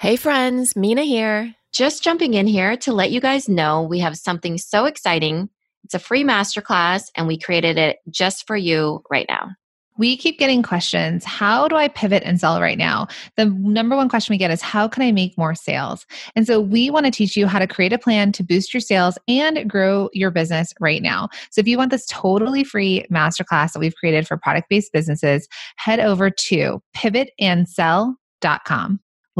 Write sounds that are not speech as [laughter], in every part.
Hey, friends, Minna here. Just jumping in here to let you guys know we have something so exciting. It's a free masterclass, and we created it just for you right now. We keep getting questions. How do I pivot and sell right now? The number one question we get is how can I make more sales? And so we want to teach you how to create a plan to boost your sales and grow your business right now. So if you want this totally free masterclass that we've created for product based businesses, head over to pivotandsell.com.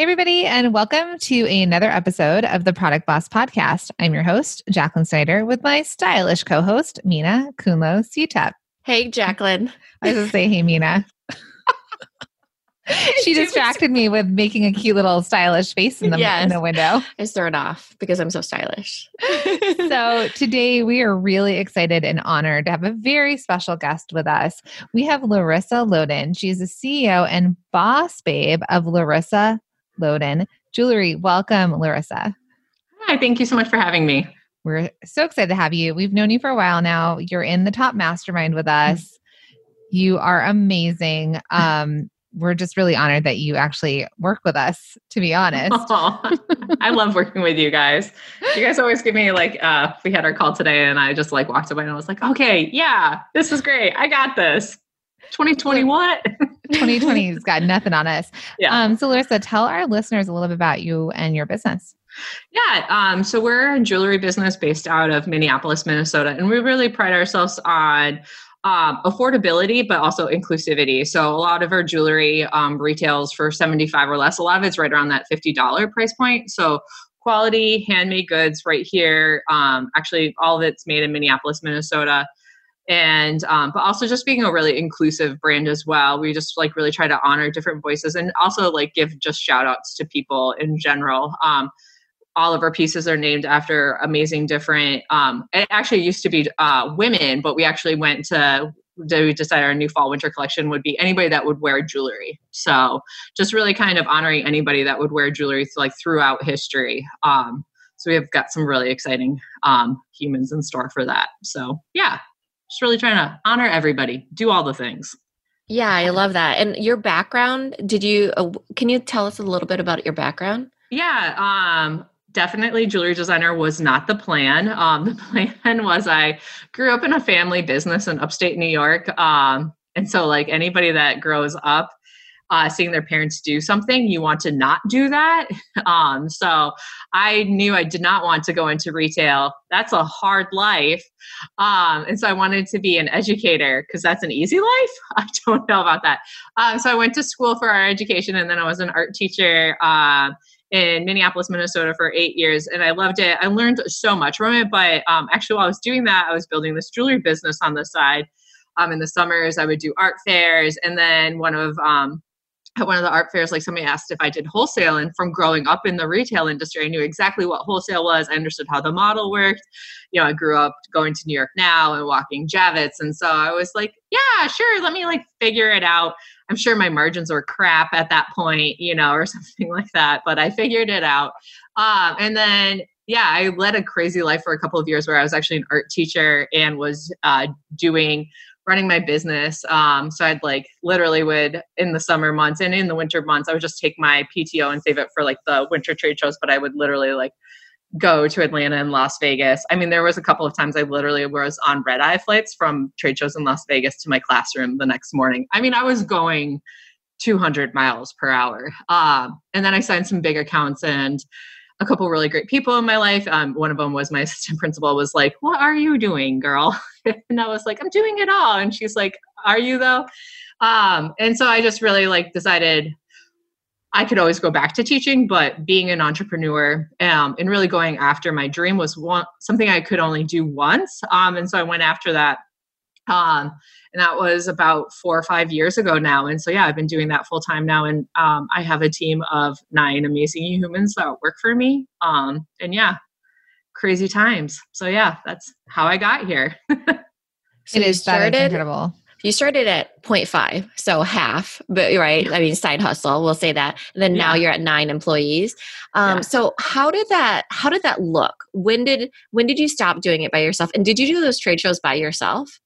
Hey, everybody, and welcome to another episode of the Product Boss Podcast. I'm your host, Jacqueline Snyder, with my stylish co host, Minna Khounlo Sithep. Hey, Jacqueline. I was going to say, hey, Minna. [laughs] she distracted me with making a cute little stylish face in the, yes. in the window. I stir it off because I'm so stylish. [laughs] [laughs] so today we are really excited and honored to have a very special guest with us. We have Larissa Loden. She's the CEO and boss babe of Larissa Loden Jewelry. Welcome, Larissa. Hi, thank you so much for having me. We're so excited to have you. We've known you for a while now. You're in the top mastermind with mm. us. You are amazing. Um, we're just really honored that you actually work with us, to be honest. Oh, [laughs] I love working with you guys. You guys always give me like, uh, we had our call today and I just like walked away and I was like, okay, yeah, this is great. I got this. 2020 what? [laughs] 2020's got nothing on us. Yeah. Um, so Larissa, tell our listeners a little bit about you and your business. Yeah, um, so we're a jewelry business based out of Minneapolis, Minnesota, and we really pride ourselves on um, affordability, but also inclusivity. So a lot of our jewelry um, retails for 75 or less. A lot of it's right around that $50 price point. So quality handmade goods right here. Um, actually, all of it's made in Minneapolis, Minnesota and um, but also just being a really inclusive brand as well. We just like really try to honor different voices and also like give just shout outs to people in general. Um, all of our pieces are named after amazing different um, it actually used to be uh, women but we actually went to we decided our new fall winter collection would be anybody that would wear jewelry. So just really kind of honoring anybody that would wear jewelry like throughout history. Um, so we have got some really exciting um, humans in store for that. So yeah just really trying to honor everybody, do all the things. Yeah, I love that. And your background, did you uh, can you tell us a little bit about your background? Yeah, um definitely jewelry designer was not the plan. Um [laughs] the plan was I grew up in a family business in upstate New York. Um and so like anybody that grows up uh, seeing their parents do something, you want to not do that. [laughs] Um, so I knew I did not want to go into retail. That's a hard life. Um, and so I wanted to be an educator because that's an easy [laughs] life. I don't know about that. Um, so I went to school for our education and then I was an art teacher. Uh, in Minneapolis, Minnesota for eight years, and I loved it. I learned so much from it. But um, actually, while I was doing that, I was building this jewelry business on the side. Um, in the summers, I would do art fairs, and then one of um, at one of the art fairs, like somebody asked if I did wholesale. And from growing up in the retail industry, I knew exactly what wholesale was. I understood how the model worked. You know, I grew up going to New York now and walking Javits. And so I was like, yeah, sure, let me like figure it out. I'm sure my margins were crap at that point, you know, or [laughs] something like that, but I figured it out. Um, and then yeah, I led a crazy life for a couple of years where I was actually an art teacher and was uh, doing running my business. Um, so I'd like literally would in the summer months and in the winter months, I would just take my PTO and save it for like the winter trade shows. But I would literally like go to Atlanta and Las Vegas. I mean, there was a couple of times I literally was on red eye flights from trade shows in Las Vegas to my classroom the next morning. I mean, I was going 200 miles per hour. Um, and then I signed some big accounts and a couple really great people in my life. Um, one of them was my [laughs] assistant principal was like, what are you doing, girl? [laughs] and I was like, I'm doing it all. And she's like, are you though? Um, and so I just really like decided I could always go back to teaching, but being an entrepreneur um, and really going after my dream was one, something I could only do once. Um, and so I went after that. Um, and that was about four or five years ago now. And so, yeah, I've been doing that full time now. And um, I have a team of nine amazing humans that work for me. Um, and yeah, crazy times. So, yeah, that's how I got here. [laughs] so it is started, incredible you started at 0.5 so half but right i mean side hustle we'll say that and then yeah. now you're at nine employees um, yeah. so how did that how did that look when did when did you stop doing it by yourself and did you do those trade shows by yourself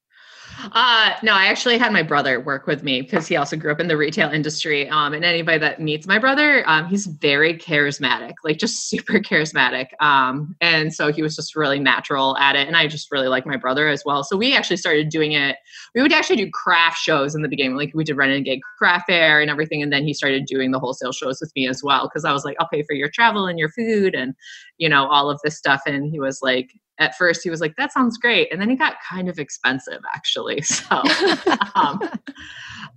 uh, no, I actually had my brother work with me because he also grew up in the retail industry. Um, and anybody that meets my brother, um, he's very charismatic, like just [laughs] super charismatic. Um, and so he was just really natural at it. And I just really like my brother as well. So we actually started doing it. We would actually do craft shows in the beginning. Like we did Renegade Craft Fair and everything. And then he started doing the wholesale shows with me as well. Cause I was like, I'll pay for your travel and your food and, you know, all of this stuff. And he was like, at first he was like that sounds great and then he got kind of expensive actually [laughs] so um,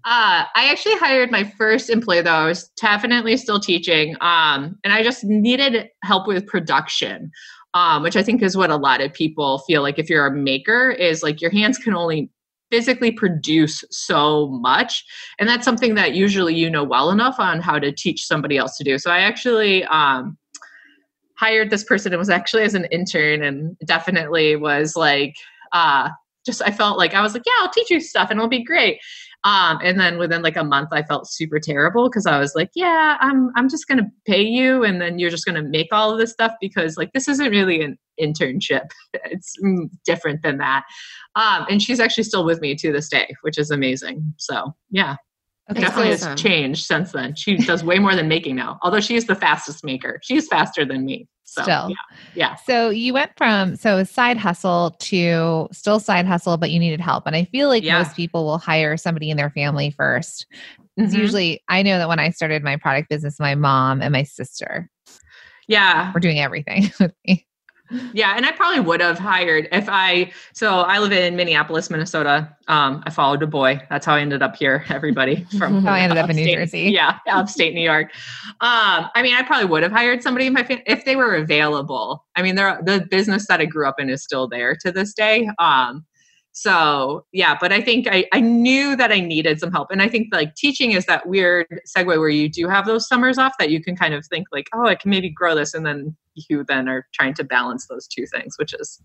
uh, i actually hired my first employee though i was definitely still teaching um, and i just needed help with production um, which i think is what a lot of people feel like if you're a maker is like your hands can only physically produce so much and that's something that usually you know well enough on how to teach somebody else to do so i actually um, hired this person. It was actually as an intern and definitely was like, uh, just I felt like I was like, yeah, I'll teach you stuff and it'll be great. Um, and then within like a month, I felt super terrible because I was like, yeah, I'm I'm just gonna pay you, and then you're just gonna make all of this stuff because like this isn't really an internship. [laughs] It's mm, different than that. Um, and she's actually still with me to this day, which is amazing. So yeah. Okay, definitely awesome. has changed since then. She does way more than making now, although she is the fastest maker. She's faster than me. So, still. Yeah, yeah. So you went from so side hustle to still side hustle, but you needed help. And I feel like yeah. most people will hire somebody in their family 1st mm-hmm. Usually, I know that when I started my product business, my mom and my sister, yeah, were doing everything [laughs] with me. Yeah, and I probably would have hired if I. So I live in Minneapolis, Minnesota. Um, I followed a boy. That's how I ended up here. Everybody [laughs] from how I ended up in New Jersey. Yeah, upstate New York. Um, I mean, I probably would have hired somebody in my family if they were available. I mean, the business that I grew up in is still there to this day. Um, so yeah, but I think I, I knew that I needed some help. And I think like teaching is that weird segue where you do have those summers off that you can kind of think like, oh, I can maybe grow this. And then you then are trying to balance those two things, which is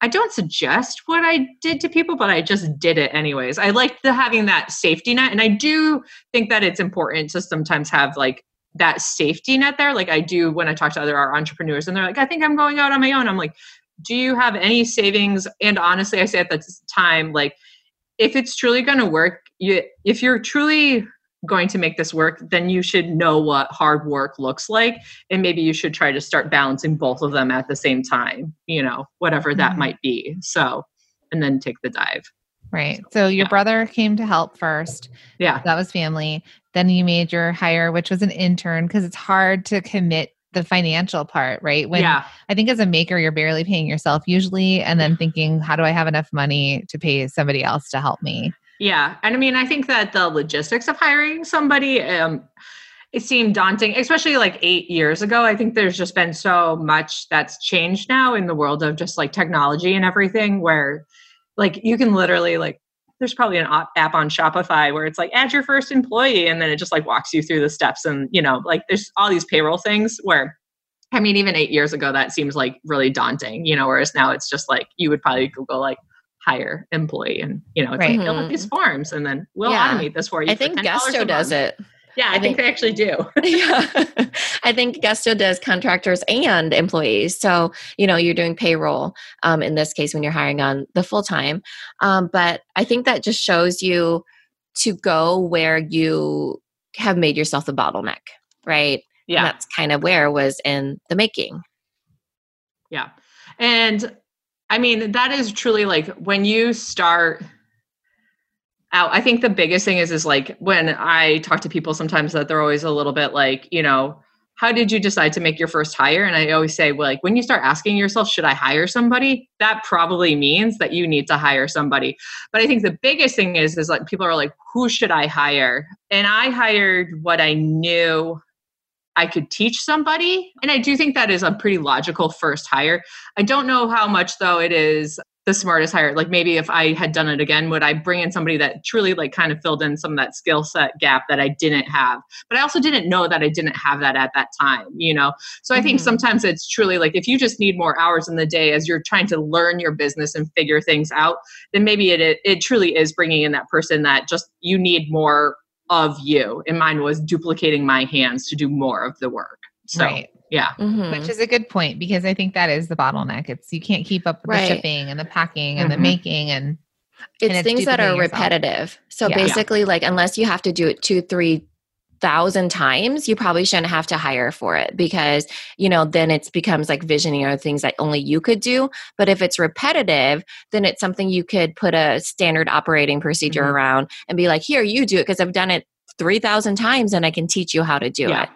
I don't suggest what I did to people, but I just did it anyways. I like the having that safety net. And I do think that it's important to sometimes have like that safety net there. Like I do when I talk to other entrepreneurs and they're like, I think I'm going out on my own. I'm like, do you have any savings? And honestly i say at the time like if it's truly going to work you if you're truly going to make this work then you should know what hard work looks like. And maybe you should try to start balancing both of them at the same time you know whatever that mm-hmm. might be. So and then take the dive. Right. So your yeah. brother came to help first. Yeah. That was family. Then you made your hire which was an intern because it's hard to commit the financial part, right? When yeah. I think as a maker, you're barely paying yourself usually, and then thinking, how do I have enough money to pay somebody else to help me? Yeah. And I mean, I think that the logistics of hiring somebody, um, it seemed daunting, especially like eight years ago. I think there's just been so much that's changed now in the world of just like technology and everything where like you can literally like there's probably an app on Shopify where it's like add your first employee and then it just like walks you through the steps and you know like there's all these payroll things where I mean even 8 years ago that seems like really daunting you know whereas now it's just like you would probably google like hire employee and you know it's right. like fill out these mm-hmm. forms and then we'll yeah. automate this for you I think Gusto does it yeah, I, I think, think, they actually do. [laughs] [laughs] yeah. I think Gusto does contractors and employees. So, you know, you're doing payroll um, in this case when you're hiring on the full time. Um, but I think that just shows you to go where you have made yourself the bottleneck, right? Yeah. And that's kind of where was in the making. Yeah. And I mean, that is truly like when you start out i think the biggest thing is is like when i talk to people sometimes that they're always a little bit like you know how did you decide to make your first hire? And I always say, well, like when you start asking yourself, should I hire somebody? That probably means that you need to hire somebody. But I think the biggest thing is, is like people are like, who should I hire? And I hired what I knew I could teach somebody. And I do think that is a pretty logical first hire. I don't know how much though it is the smartest hire. Like maybe if I had done it again, would I bring in somebody that truly like kind of filled in some of that skill set gap that I didn't have? But I also didn't know that I didn't have that at that time, you know? So I think mm-hmm. sometimes it's truly like if you just need more hours in the day as you're trying to learn your business and figure things out, then maybe it it, it truly is bringing in that person that just you need more of you. And mine was duplicating my hands to do more of the work. So right. Yeah. Mm-hmm. Which is a good point because I think that is the bottleneck. It's you can't keep up with right. the shipping and the packing and mm-hmm. the making and it's, and it's things that are repetitive. So yeah. basically like unless you have to do it two, three thousand times, you probably shouldn't have to hire for it because, you know, then it becomes like visioning or things that only you could do. But if it's repetitive, then it's something you could put a standard operating procedure mm-hmm. around and be like, here, you do it because I've done it 3,000 times and I can teach you how to do yeah. it.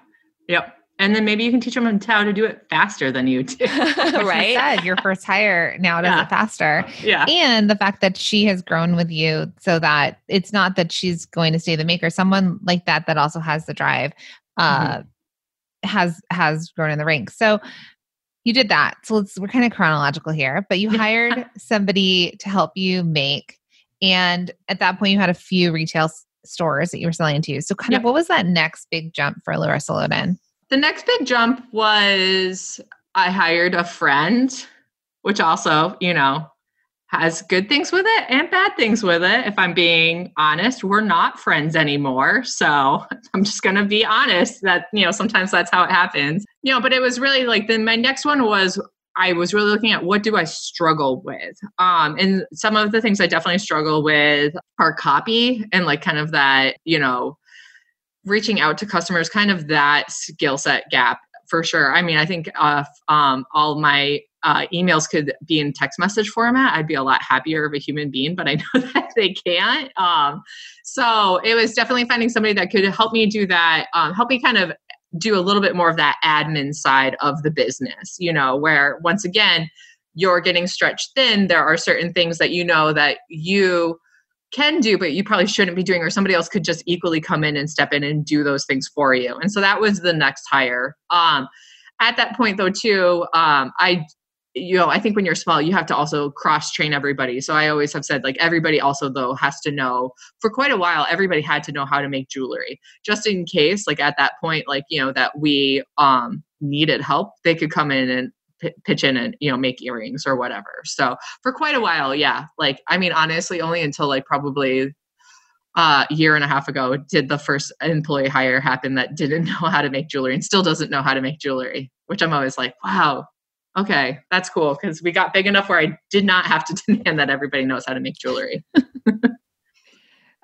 Yep and then maybe you can teach them how to do it faster than you do. [laughs] right. You said, your first hire now does yeah. it faster. Yeah. And the fact that she has grown with you so that it's not that she's going to stay the maker. Someone like that that also has the drive uh mm-hmm. has has grown in the ranks. So you did that. So let's we're kind of chronological here, but you [laughs] hired somebody to help you make. And at that point you had a few retail stores that you were selling to. So kind yep. of what was that next big jump for Larissa Loden? The next big jump was I hired a friend, which also, you know, has good things with it and bad things with it. If I'm being honest, we're not friends anymore. So [laughs] I'm just going to be honest that, you know, sometimes that's how it happens. You know, but it was really like then my next one was I was really looking at what do I struggle with. Um, and some of the things I definitely struggle with are copy and like kind of that, you know, reaching out to customers, kind of that skill set gap for sure. I mean, I think if um, all my uh, emails could be in text message format, I'd be a lot happier of a human being, but I [laughs] know that they can't. Um, so it was definitely finding somebody that could help me do that, um, help me kind of do a little bit more of that admin side of the business, you know, where once again, you're getting stretched thin. There are certain things that you know that you can do but you probably shouldn't be doing or somebody else could just equally come in and step in and do those things for you. And so that was the next hire. Um, at that point though too um, i you know i think when you're small you have to also cross train everybody. So i always have said like everybody also though has to know for quite a while everybody had to know how to make jewelry. Just in case like at that point like you know that we um needed help they could come in and p- pitch in and you know make earrings or whatever so for quite a while yeah like i mean honestly only until like probably uh, a year and a half ago did the first employee hire happen that didn't [laughs] know how to make jewelry and still doesn't know how to make jewelry which i'm always like wow okay that's cool because we got big enough where i did not have to [laughs] demand that everybody knows how to make jewelry [laughs]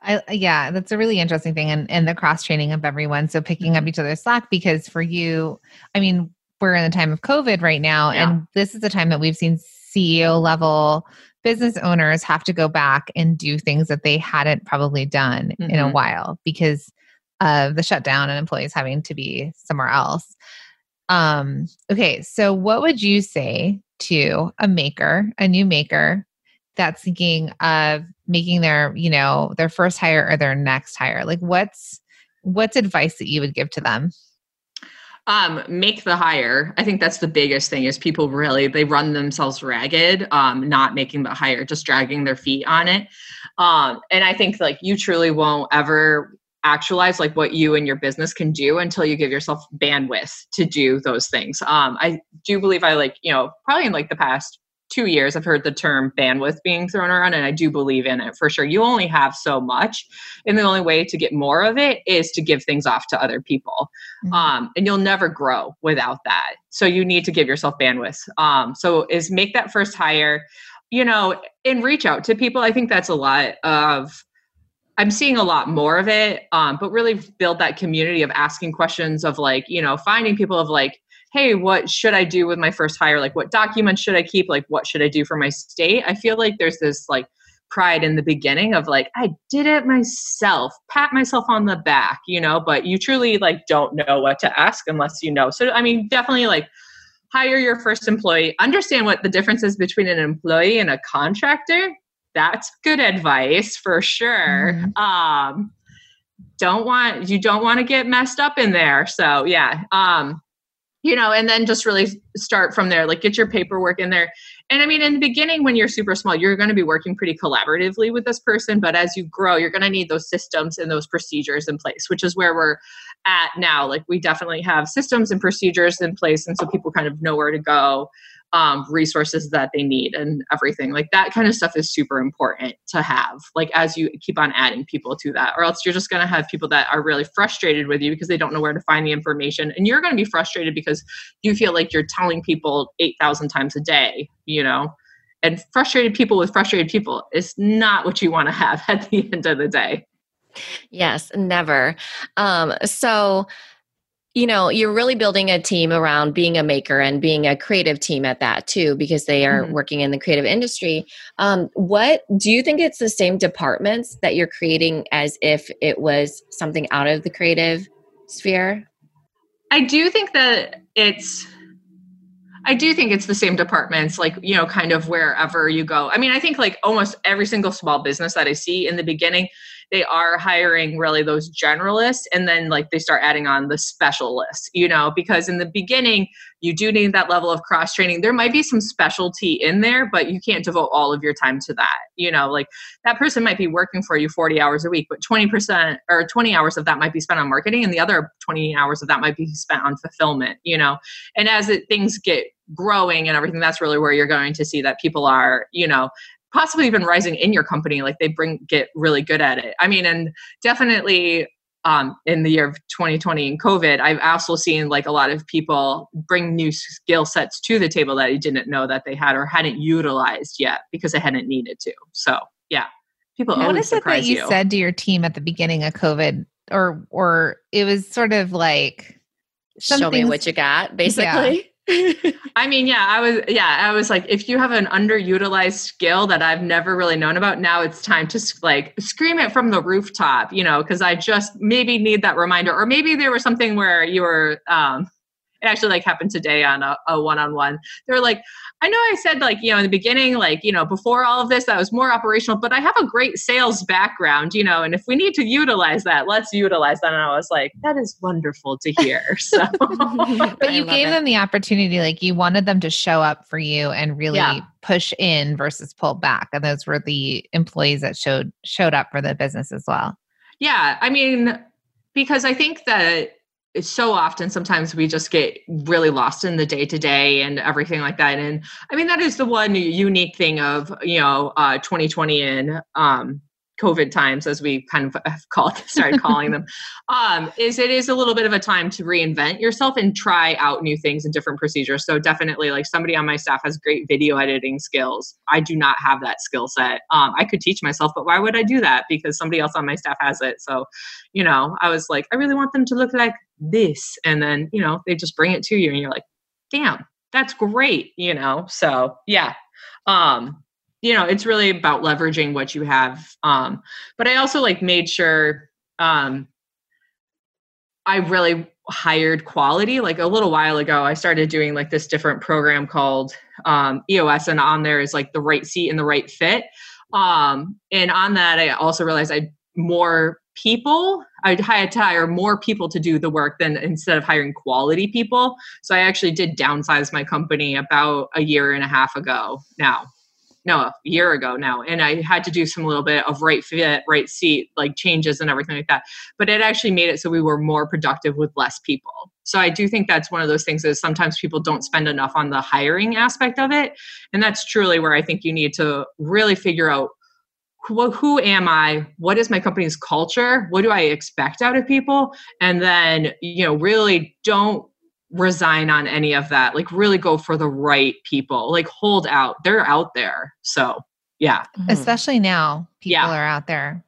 I, yeah, that's a really interesting thing, and and the cross training of everyone. So picking up mm-hmm. each other's slack because for you, I mean, we're in the time of COVID right now, yeah. and this is the time that we've seen CEO level business owners have to go back and do things that they hadn't probably done mm-hmm. in a mm-hmm. while because of the shutdown and employees having to be somewhere else. Um, okay, so what would you say to a maker, a new maker that's thinking of making their, you know, their first hire or their next hire? Like what's what's advice that you would give to them? Um, make the hire. I think that's the biggest thing is people really they run themselves ragged, um, not making the hire, just dragging their feet on it. Um, and I think like you truly won't ever actualize like what you and your business can do until you give yourself bandwidth to do those things. Um, I do believe I like, you know, probably in like the past two years, I've heard the term bandwidth being thrown around, and I do believe in it for sure. You only have so much, and the only way to get more of it is to give things off to other people. Mm-hmm. Um, and you'll never grow without that. So you need to give yourself bandwidth. Um, so is make that first hire, you know, and reach out to people. I think that's a lot of. I'm seeing a lot more of it, um, but really build that community of asking questions of like, you know, finding people of like, hey, what should I do with my first hire? Like, what documents should I keep? Like, what should I do for my state? I feel like there's this like pride in the beginning of like i did it myself pat myself on the back you know but you truly like don't know what to ask unless you know so i mean definitely like hire your first employee understand what the difference is between an employee and a contractor that's good advice for sure mm-hmm. um don't want you don't want to get messed up in there so yeah um you know and then just really start from there like get your paperwork in there. And i mean in the beginning when you're super small you're going to be working pretty collaboratively with this person but as you grow you're going to need those systems and those procedures in place which is where we're at now. Like we definitely have systems and procedures in place and so people kind of know where to go um, resources that they need and everything. Like that kind of stuff is super important to have like as you keep on adding people to that or else you're just going to have people that are really frustrated with you because they don't know where to find the information and you're going to be frustrated because you feel like you're telling people 8000 times a day you know? And frustrated people with frustrated people is not what you want to have [laughs] at the end of the day. Yes never. Um, so you know you're really building a team around being a maker and being a creative team at that too because they are mm-hmm. working in the creative industry um, what do you think it's the same departments that you're creating as if it was something out of the creative sphere i do think that it's I do think it's the same departments, like, you know, kind of wherever you go. I mean, I think like almost every single small business that I see in the beginning, they are hiring really those generalists and then like they start adding on the specialists, you know, because in the beginning, you do need that level of cross training. There might be some specialty in there, but you can't devote all of your time to that. You know, like that person might be working for you 40 hours a week, but 20% or 20 hours of that might be spent on marketing and the other 20 hours of that might be spent on fulfillment, you know. And as it, things get growing and everything, that's really where you're going to see that people are, you know, possibly even rising in your company like they bring get really good at it. I mean and definitely um, in the year of 2020 and covid i've also seen like a lot of people bring new skill sets to the table that i didn't know that they had or hadn't utilized yet because they hadn't needed to. So yeah. People what is it that you, you. said to your team at the beginning of covid? Or or it was sort of like show me what you got basically. yeah [laughs] I mean, yeah, I was, yeah, I was like, if you have an underutilized skill that I've never really known about, now it's time to like scream it from the rooftop, you know, because I just maybe need that reminder, or maybe there was something where you were, um, it actually like happened today on a, a one-on-one they were like i know i said like you know in the beginning like you know before all of this that was more operational but i have a great sales background you know and if we need to utilize that let's utilize that and i was like that is wonderful to hear [laughs] so [laughs] but you gave it. them the opportunity like you wanted them to show up for you and really yeah. push in versus pull back and those were the employees that showed showed up for the business as well yeah i mean because i think that so often sometimes we just get really lost in the day to day and everything like that and i mean that is the one unique thing of you know uh, 2020 and um, COVID times, as we kind of have called [laughs] started calling them, [laughs] um, is it is a little bit of a time to reinvent yourself and try out new things and different procedures. So definitely, like somebody on my staff has great video editing skills. I do not have that skill set. Um, I could teach myself, but why would I do that? Because somebody else on my staff has it. So, you know, I was like, I really want them to look like this, and then you know, they just bring it to you, and you're like, damn, that's great. You know, so yeah. Um, you know it's really about leveraging what you have um but i also like made sure um i really hired quality like a little while ago i started doing like this different program called um, eos and on there is like the right seat and the right fit um and on that i also realized i more people i had to hire more people to do the work than instead of hiring quality people. So i actually did downsize my company about a year and a half ago now. No a year ago now. And i had to do some little bit of right fit right seat like changes and everything like that. But it actually made it so we were more productive with less people. So i do think that's one of those things is sometimes people don't spend enough on the hiring aspect of it. And that's truly where i think you need to really figure out who, who am i what is my company's culture what do i expect out of people and then you know really don't resign on any of that. Like really go for the right people. Like hold out. They're out there. So yeah. Mm-hmm. Especially now, people yeah. are out there.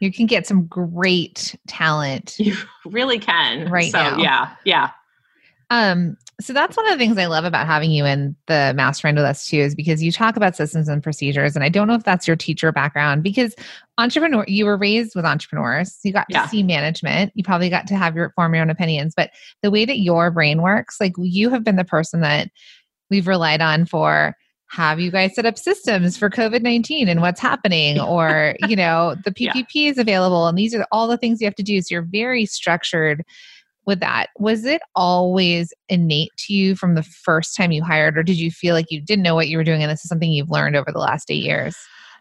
You can get some great talent. You [laughs] really can. Right so, now. Yeah. Yeah. Um, So that's one of the things I love about having you in the mastermind with us too, is because you talk about systems and procedures. And I don't know if that's your teacher background because entrepreneur, you were raised with entrepreneurs. You got yeah. to see management. You probably got to have your form your own opinions. But the way that your brain works, like you have been the person that we've relied on for have you guys set up systems for covid-19 and what's happening [laughs] or you know the ppp yeah. is available and these are all the things you have to do so you're very structured with that was it always innate to you from the first time you hired or did you feel like you didn't know what you were doing and this is something you've learned over the last eight years?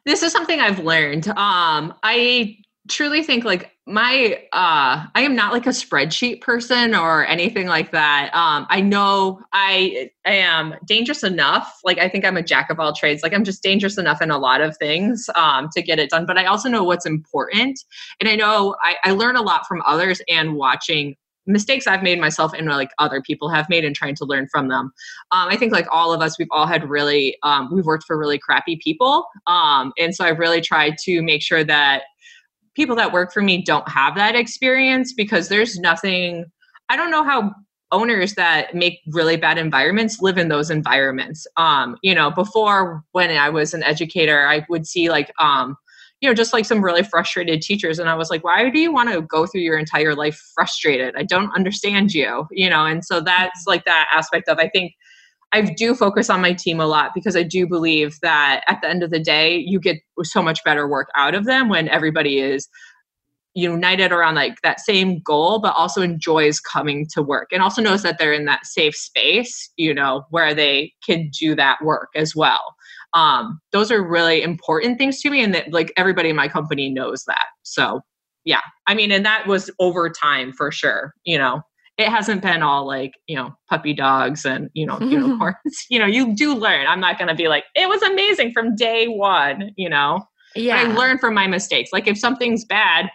This is something i've learned. Um, i truly think like my uh i am not like a spreadsheet person or anything like that. Um i know i, I am dangerous enough. Like i think i'm a jack of all trades. Like i'm just dangerous enough in a lot of things um to get it done but i also know what's important. And i know i, I learn a lot from others and watching mistakes I've made myself and like other people have made and trying to learn from them. Um, I think like all of us, we've all had really, um, we've worked for really crappy people. Um, and so I've really tried to make sure that people that work for me don't have that experience because there's nothing, I don't know how owners that make really bad environments live in those environments. Um, you know, before when I was an educator, I would see like, um, you know, just like some really frustrated teachers. And I was like, why do you want to go through your entire life frustrated? I don't understand you, you know? And so that's like that aspect of, I think, I do focus on my team a lot because I do believe that at the end of the day, you get so much better work out of them when everybody is united around like that same goal but also enjoys coming to work and also knows that they're in that safe space you know where they can do that work as well um, those are really important things to me and that like everybody in my company knows that. So yeah i mean and that was over time for sure you know. It hasn't been all like you know puppy dogs and you know unicorns. [laughs] You know you do learn. I'm not going to be like it was amazing from day one you know? Yeah but i learn from my mistakes. Like if something's bad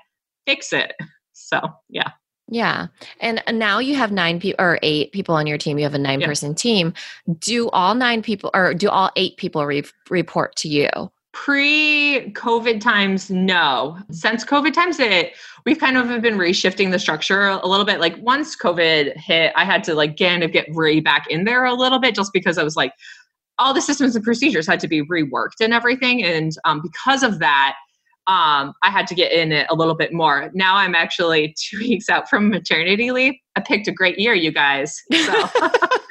fix it. So yeah yeah. And now you have nine people or eight people on your team. You have a nine person team. Do all nine people or do all eight people re- report to you? Pre COVID times, no. Since COVID times, it we've kind of been reshifting the structure a little bit. Like once COVID hit, I had to like kind of get re back in there a little bit just because I was like, all the systems and procedures had to be reworked and everything. And um, because of that, um, I had to get in it a little bit more. Now I'm actually [laughs] two weeks out from maternity leave. I picked a great year, you guys. So.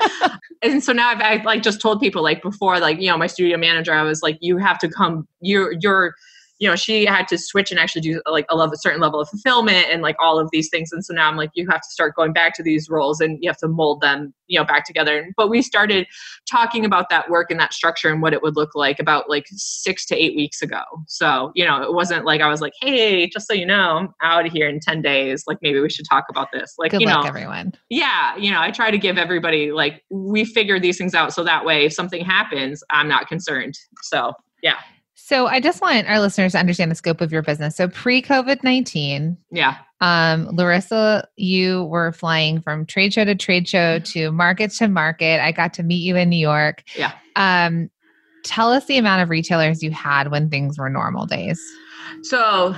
[laughs] and so now I've, I've, like just told people like before, like you know, my studio manager, I was like, you have to come. You're you're you know she had to switch and actually do like a level, certain level of fulfillment and like all of these things. And so now i'm like you have to start going back to these roles and you have to mold them you know back together. But we started talking about that work and that structure and what it would look like about like six to eight weeks ago. So you know it wasn't like i was like hey just so you know i'm out of here in 10 days. Like maybe we should talk about this. Like Good you luck, know everyone. yeah you know i try to give everybody like we figure these things out so that way if something happens i'm not concerned. So yeah so I just want our listeners to understand the scope of your business. So pre COVID 19. Yeah. Um, Larissa, you were flying from trade show to trade show to market to market. I got to meet you in New York. Yeah. Um, tell us the amount of retailers you had when things were normal days. So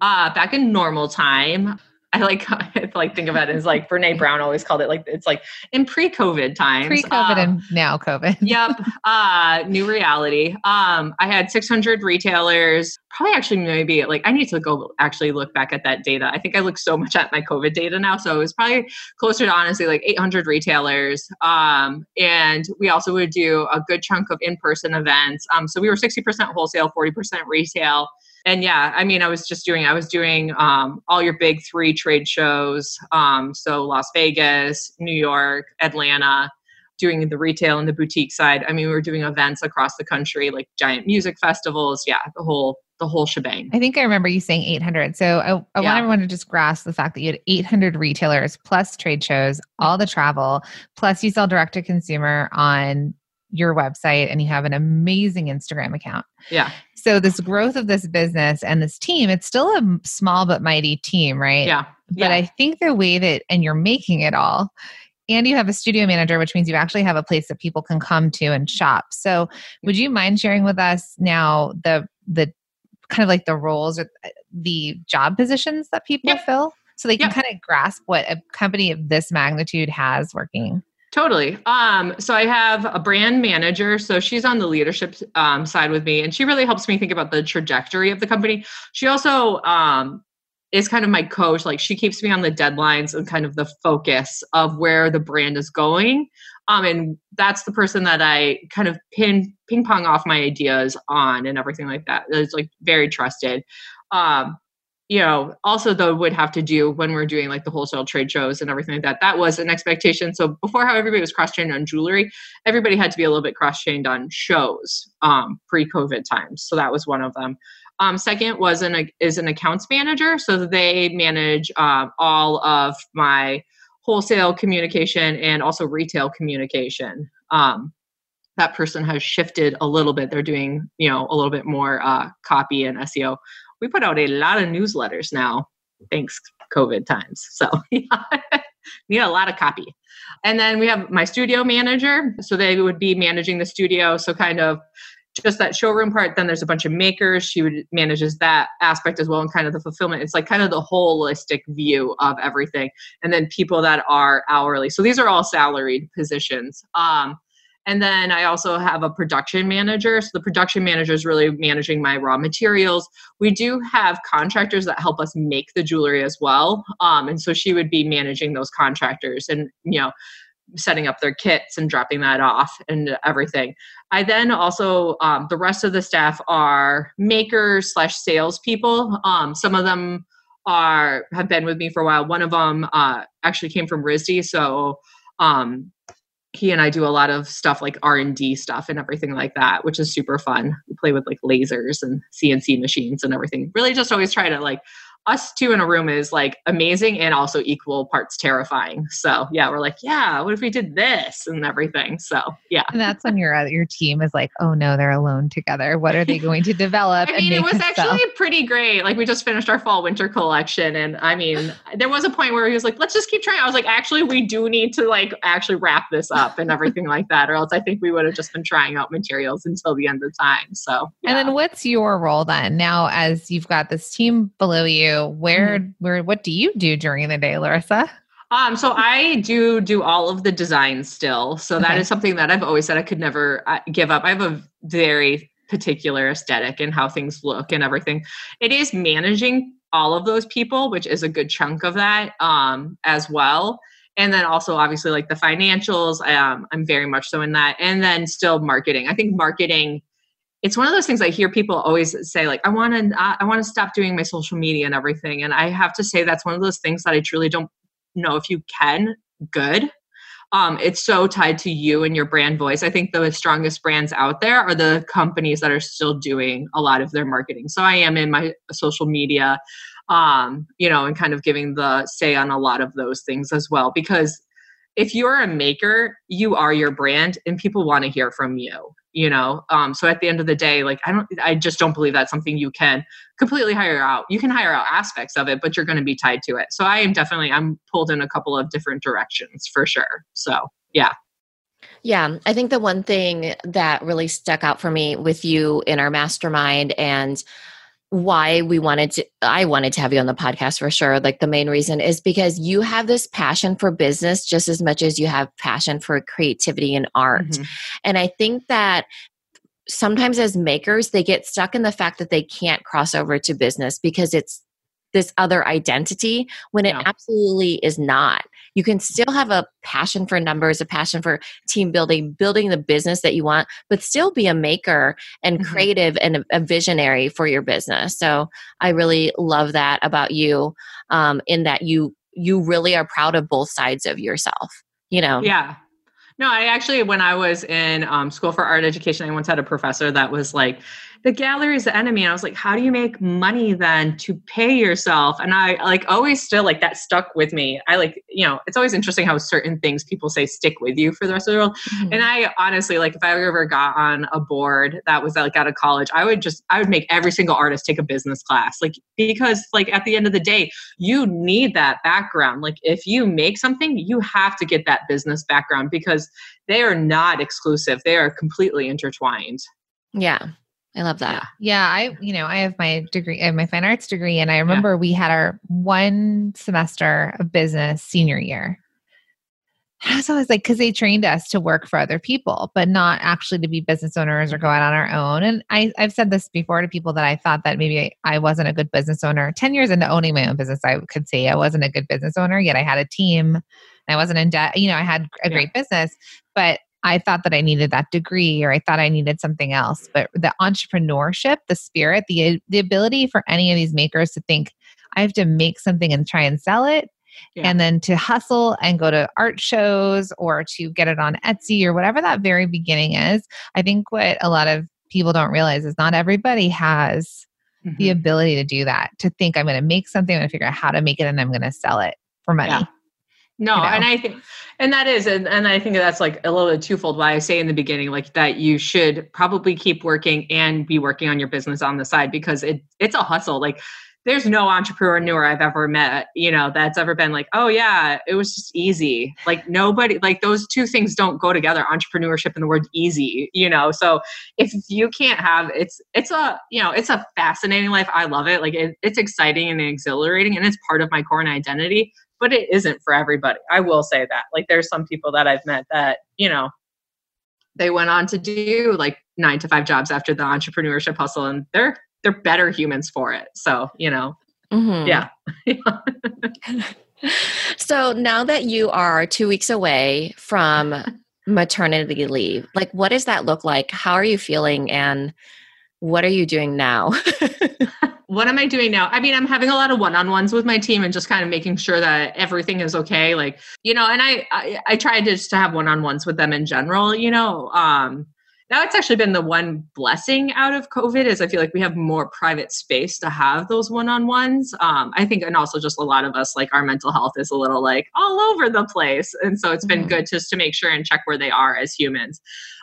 uh, back in normal time, I like [laughs] I like think about it as like Brene Brown always called it like it's like in pre-COVID times. Pre-COVID and now COVID. [laughs] yep. Uh new reality. Um I had 600 retailers. Probably actually maybe like I need to go actually look back at that data. I think I look so much at my COVID data now. So it was probably closer to honestly like 800 retailers. Um and we also would do a good chunk of in-person events. Um so we were 60% wholesale, 40% retail and yeah, I mean, I was just doing, I was doing um, all your big three trade shows. Um, so Las Vegas, New York, Atlanta, doing the retail and the boutique side. I mean, we were doing events across the country, like giant music festivals. Yeah, the whole the whole shebang. I think I remember you saying 800. So I, I yeah. want everyone to just grasp the fact that you had 800 retailers plus trade shows, all the travel, plus you sell direct to consumer on your website and you have an amazing Instagram account. Yeah. So this growth of this business and this team, it's still a small but mighty team, right? Yeah. But yeah. I think the way that and you're making it all and you have a studio manager which means you actually have a place that people can come to and shop. So would you mind sharing with us now the the kind of like the roles or the job positions that people yep. fill so they can yep. kind of grasp what a company of this magnitude has working? Totally. Um, so I have a brand manager. So she's on the leadership um, side with me, and she really helps me think about the trajectory of the company. She also um, is kind of my coach. Like she keeps me on the deadlines and kind of the focus of where the brand is going. Um, and that's the person that I kind of pin ping pong off my ideas on and everything like that. It's like very trusted. Um, you know, also though would have to do when we're doing like the wholesale trade shows and everything like that. That was an expectation. So before how everybody was cross trained on jewelry, everybody had to be a little bit cross trained on shows um, pre COVID times. So that was one of them. Um, second was an is an accounts manager, so they manage um, all of my wholesale communication and also retail communication. Um, that person has shifted a little bit. They're doing you know a little bit more uh, copy and SEO we put out a lot of newsletters now, thanks COVID times. So [laughs] need a lot of copy. And then we have my studio manager. So they would be managing the studio. So kind of just that showroom part. Then there's a bunch of makers. She would manages that aspect as well, and kind of the fulfillment. It's like kind of the holistic view of everything. And then people that are hourly. So these are all salaried positions. Um, and then I also have a production manager. So the production manager is really managing my raw materials. We do have contractors that help us make the jewelry as well. Um, and so she would be managing those contractors and, you know, setting up their kits and dropping that off and everything. I then also, um, the rest of the staff are makers slash salespeople. Um, some of them are have been with me for a while. One of them uh, actually came from RISD, so um, he and I do a lot of stuff like R and D stuff and everything like that, which is super fun. We play with like lasers and CNC machines and everything. Really, just always try to like us two in a room is like amazing and also equal parts terrifying. So yeah, we're like, yeah, what if we did this and everything? So yeah, and that's when your uh, your team is like, oh no, they're alone together. What are they going to [laughs] develop? I mean, it was actually pretty great. Like we just finished our fall winter collection, and I mean, there was a point where he was like, let's just keep trying. I was like, actually, we do need to like actually wrap this up and everything like that, or else I think we would have just been trying out materials until the end of time. So yeah. and then what's your role then now as you've got this team below you? Where mm-hmm. where what do you do during the day larissa um, so I do do all of the designs still. So okay. that is something that I've always said I could never uh, give up. I have a very particular aesthetic and how things look and everything. It is managing all of those people, which is a good chunk of that um, as well. And then also obviously like the financials, um, I'm very much so in that. And then still marketing. I think marketing it's one of those things I hear people always say, like, I want to, I want to stop doing my social media and everything. And I have to say that's one of those things that I truly don't know if you can. Good. Um, it's so tied to you and your brand voice. I think the strongest brands out there are the companies that are still doing a lot of their marketing. So I am in my social media, um, you know, and kind of giving the say on a lot of those things as well because if you're a maker, you are your brand and people want to hear from you, you know? Um, so at the end of the day, like, I don't, I just don't believe that's something you can completely hire out. You can hire out aspects of it, but you're going to be tied to it. So I am definitely, I'm pulled in a couple of different directions for sure. So yeah. Yeah, I think the one thing that really stuck out for me with you in our mastermind and why we wanted to I wanted to have you on the podcast for sure. Like the main reason is because you have this passion for business just as much as you have passion for creativity and art. Mm-hmm. And I think that sometimes as makers they get stuck in the fact that they can't cross over to business because it's this other identity when it absolutely is not. You can still have a passion for numbers, a passion for team building, building the business that you want, but still be a maker and mm-hmm. creative and a, a, visionary for your business. So I really love that about you, um, in that you you really are proud of both sides of yourself. You know. Yeah. No, I actually, when I was in um, school for art education, I once had a professor that was like, the gallery is the enemy. And I was like, how do you make money then to pay yourself? And I like always still like that stuck with me. I like, you know, it's always interesting how certain things people say stick with you for the rest of the world. Mm-hmm. And I honestly, like, if I ever got on a board that was like out of college, I would just, I would make every single artist take a business class. Like, because like at the end of the day, you need that background. Like, if you make something, you have to get that business background because they are not exclusive, they are completely intertwined. Yeah. I love that. Yeah. I, you know, I have my degree, I have my fine arts degree, and I remember yeah. we had our one semester of business senior year. And I was always like, because they trained us to work for other people, but not actually to be business owners or go out on our own. And I, I've said this before to people that I thought that maybe I, I wasn't a good business owner. 10 years into owning my own business, I could say I wasn't a good business owner, yet I had a team. I wasn't in debt. You know, I had a great yeah. business, but I thought that I needed that degree or I thought I needed something else. But the entrepreneurship, the spirit, the the ability for any of these makers to think I have to make something and try and sell it. Yeah. And then to hustle and go to art shows or to get it on Etsy or whatever that very beginning is. I think what a lot of people don't realize is not everybody has mm-hmm. the ability to do that, to think I'm going to make something, I'm going to figure out how to make it, and I'm going to sell it for money. Yeah. No, you know? and I think, and that is, and, and I think that's like a little bit twofold. Why I say in the beginning, like that you should probably keep working and be working on your business on the side because it it's a hustle. Like there's no entrepreneur I've ever met, you know, that's ever been like, oh yeah, it was just easy. Like nobody, like those two things don't go together, entrepreneurship and the word easy, you know. So if you can't have, it's it's a you know, it's a fascinating life. I love it. Like it, it's exciting and exhilarating, and it's part of my core and identity but it isn't for everybody. I will say that. Like there's some people that I've met that, you know, they went on to do like 9 to 5 jobs after the entrepreneurship hustle and they're they're better humans for it. So, you know. Mm-hmm. Yeah. [laughs] so now that you are 2 weeks away from maternity leave, like what does that look like? How are you feeling and what are you doing now? [laughs] what am I doing now? I mean, I'm having a lot of one-on-ones with my team and just kind of making sure that everything is okay. Like, you know, and I I, I tried to just to have one-on-ones with them in general, you know. Um now it's actually been the one blessing out of COVID is I feel like we have more private space to have those one-on-ones. Um, I think, and also just a lot of us, like our mental health is a little like all over the place. And so it's been mm-hmm. good just to make sure and check where they are as humans.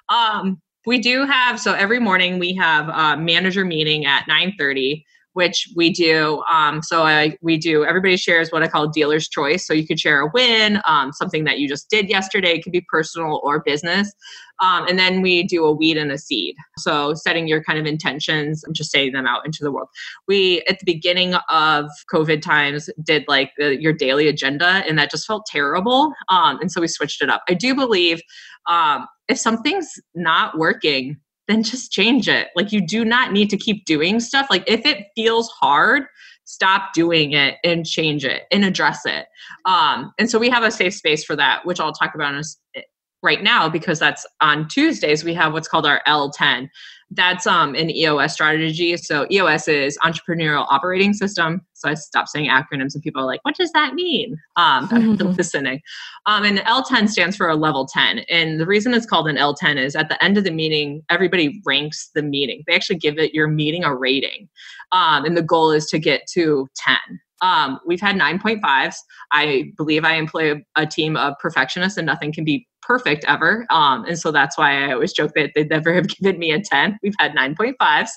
Um, we do have, so every morning we have a manager meeting at 9 30 which we do. Um, so I, we do, everybody shares what I call dealer's choice. So you could share a win, um, something that you just did yesterday. It could be personal or business. Um, and then we do a weed and a seed. So setting your kind of intentions and just saying them out into the world. We, at the beginning of COVID times, did like the, your daily agenda, and that just felt terrible. Um, and so we switched it up. I do believe um, if something's not working, then just change it. Like you do not need to keep doing stuff. Like if it feels hard, stop doing it and change it and address it. Um, and so we have a safe space for that, which I'll talk about in a, right now because that's on Tuesdays. We have what's called our L10 that's um, an EOS strategy. So EOS is entrepreneurial operating system. So I stopped saying acronyms and people are like, what does that mean? Um, mm-hmm. [laughs] listening. Um, and L10 stands for a level 10. And the reason it's called an L10 is at the end of the meeting, everybody ranks the meeting. They actually give it your meeting a rating. Um, and the goal is to get to 10. Um, we've had 9.5s. I believe I employ a team of perfectionists and nothing can be perfect ever. Um, and so that's why I always joke that they'd never [laughs] have given me a 10. We've had 9.5s,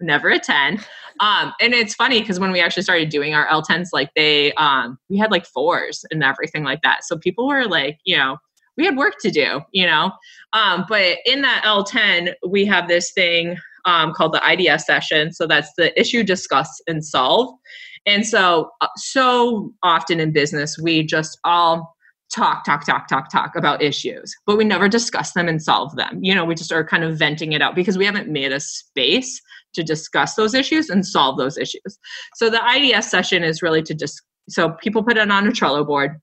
never a 10. Um, and it's funny because when we actually started doing our L10s, like they, um, we had like fours and everything like that. So people were like, you know, we had work to do, you know. Um, but in that L10, we have this thing um, called the IDS session. So that's the issue, discuss, and solve. And so, uh, so often in business, we just all talk, talk, talk, talk, talk about issues, but we never discuss them and solve them. You know, we just are kind of venting it out because we haven't made a space to discuss those issues and solve those issues. So the IDS session is really to just, so people put it on a Trello board.